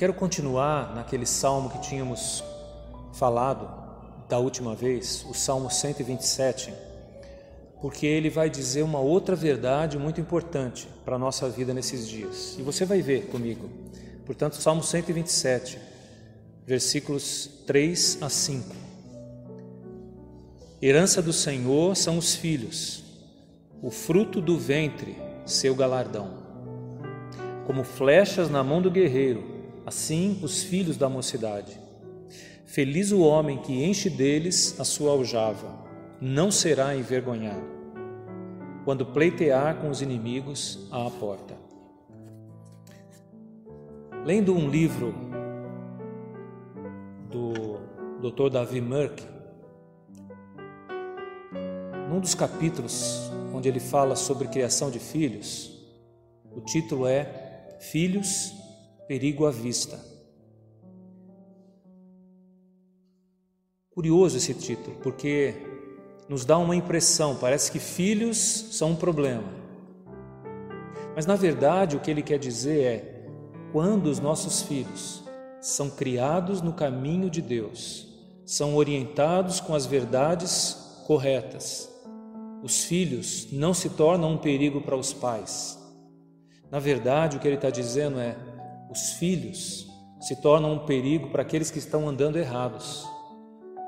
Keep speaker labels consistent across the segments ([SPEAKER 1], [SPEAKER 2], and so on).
[SPEAKER 1] quero continuar naquele salmo que tínhamos falado da última vez, o Salmo 127, porque ele vai dizer uma outra verdade muito importante para a nossa vida nesses dias. E você vai ver comigo. Portanto, Salmo 127, versículos 3 a 5. Herança do Senhor são os filhos, o fruto do ventre, seu galardão. Como flechas na mão do guerreiro, assim os filhos da mocidade. Feliz o homem que enche deles a sua aljava, não será envergonhado. Quando pleitear com os inimigos à porta. Lendo um livro do Dr. Davi Merck, num dos capítulos onde ele fala sobre criação de filhos, o título é Filhos, Perigo à Vista. Curioso esse título, porque nos dá uma impressão, parece que filhos são um problema. Mas na verdade o que ele quer dizer é: quando os nossos filhos são criados no caminho de Deus, são orientados com as verdades corretas, os filhos não se tornam um perigo para os pais. Na verdade, o que ele está dizendo é: os filhos se tornam um perigo para aqueles que estão andando errados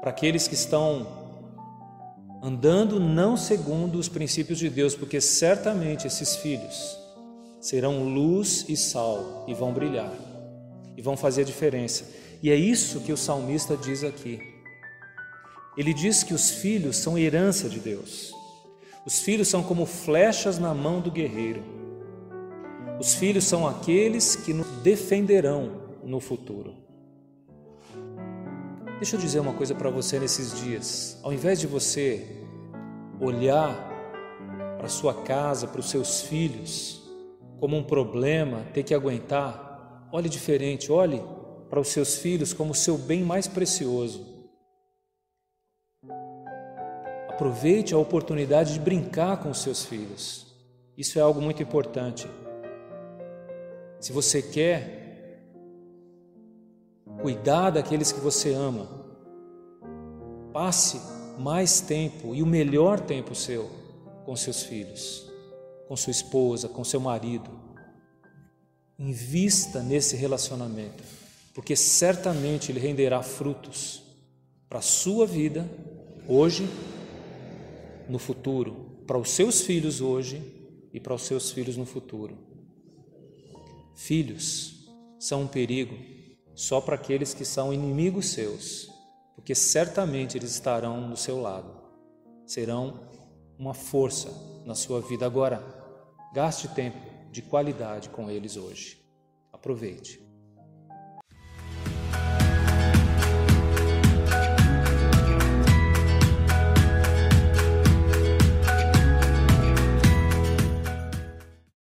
[SPEAKER 1] para aqueles que estão andando não segundo os princípios de Deus, porque certamente esses filhos serão luz e sal e vão brilhar e vão fazer a diferença. E é isso que o salmista diz aqui. Ele diz que os filhos são herança de Deus. Os filhos são como flechas na mão do guerreiro. Os filhos são aqueles que nos defenderão no futuro. Deixa eu dizer uma coisa para você nesses dias. Ao invés de você olhar para sua casa, para os seus filhos, como um problema, ter que aguentar, olhe diferente, olhe para os seus filhos como o seu bem mais precioso. Aproveite a oportunidade de brincar com os seus filhos. Isso é algo muito importante. Se você quer cuidar daqueles que você ama. Passe mais tempo e o melhor tempo seu com seus filhos, com sua esposa, com seu marido. Invista nesse relacionamento, porque certamente ele renderá frutos para a sua vida hoje, no futuro, para os seus filhos hoje e para os seus filhos no futuro. Filhos são um perigo só para aqueles que são inimigos seus, porque certamente eles estarão do seu lado, serão uma força na sua vida. Agora, gaste tempo de qualidade com eles hoje. Aproveite.